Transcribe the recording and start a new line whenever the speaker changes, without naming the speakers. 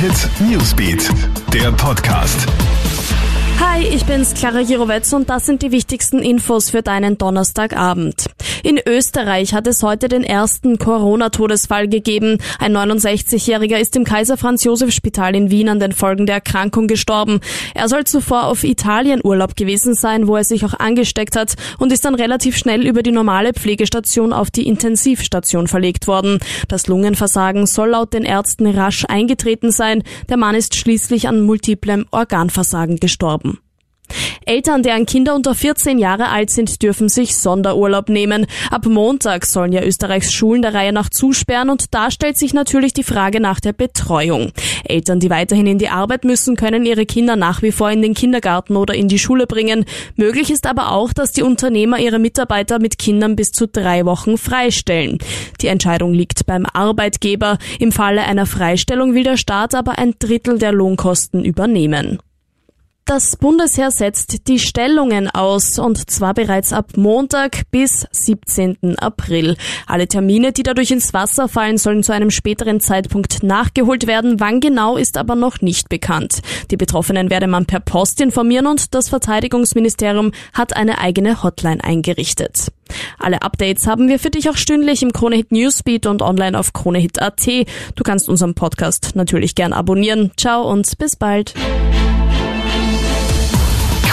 Hit Newsbeat, der Podcast.
Hi, ich bin's, Clara Jirovetz und das sind die wichtigsten Infos für deinen Donnerstagabend. In Österreich hat es heute den ersten Corona-Todesfall gegeben. Ein 69-Jähriger ist im Kaiser-Franz-Josef-Spital in Wien an den Folgen der Erkrankung gestorben. Er soll zuvor auf Italien Urlaub gewesen sein, wo er sich auch angesteckt hat und ist dann relativ schnell über die normale Pflegestation auf die Intensivstation verlegt worden. Das Lungenversagen soll laut den Ärzten rasch eingetreten sein. Der Mann ist schließlich an multiplem Organversagen gestorben. Eltern, deren Kinder unter 14 Jahre alt sind, dürfen sich Sonderurlaub nehmen. Ab Montag sollen ja Österreichs Schulen der Reihe nach zusperren und da stellt sich natürlich die Frage nach der Betreuung. Eltern, die weiterhin in die Arbeit müssen, können ihre Kinder nach wie vor in den Kindergarten oder in die Schule bringen. Möglich ist aber auch, dass die Unternehmer ihre Mitarbeiter mit Kindern bis zu drei Wochen freistellen. Die Entscheidung liegt beim Arbeitgeber. Im Falle einer Freistellung will der Staat aber ein Drittel der Lohnkosten übernehmen. Das Bundesheer setzt die Stellungen aus und zwar bereits ab Montag bis 17. April. Alle Termine, die dadurch ins Wasser fallen, sollen zu einem späteren Zeitpunkt nachgeholt werden. Wann genau ist aber noch nicht bekannt. Die Betroffenen werde man per Post informieren und das Verteidigungsministerium hat eine eigene Hotline eingerichtet. Alle Updates haben wir für dich auch stündlich im Kronehit Newsbeat und online auf kronehit.at. Du kannst unseren Podcast natürlich gern abonnieren. Ciao und bis bald.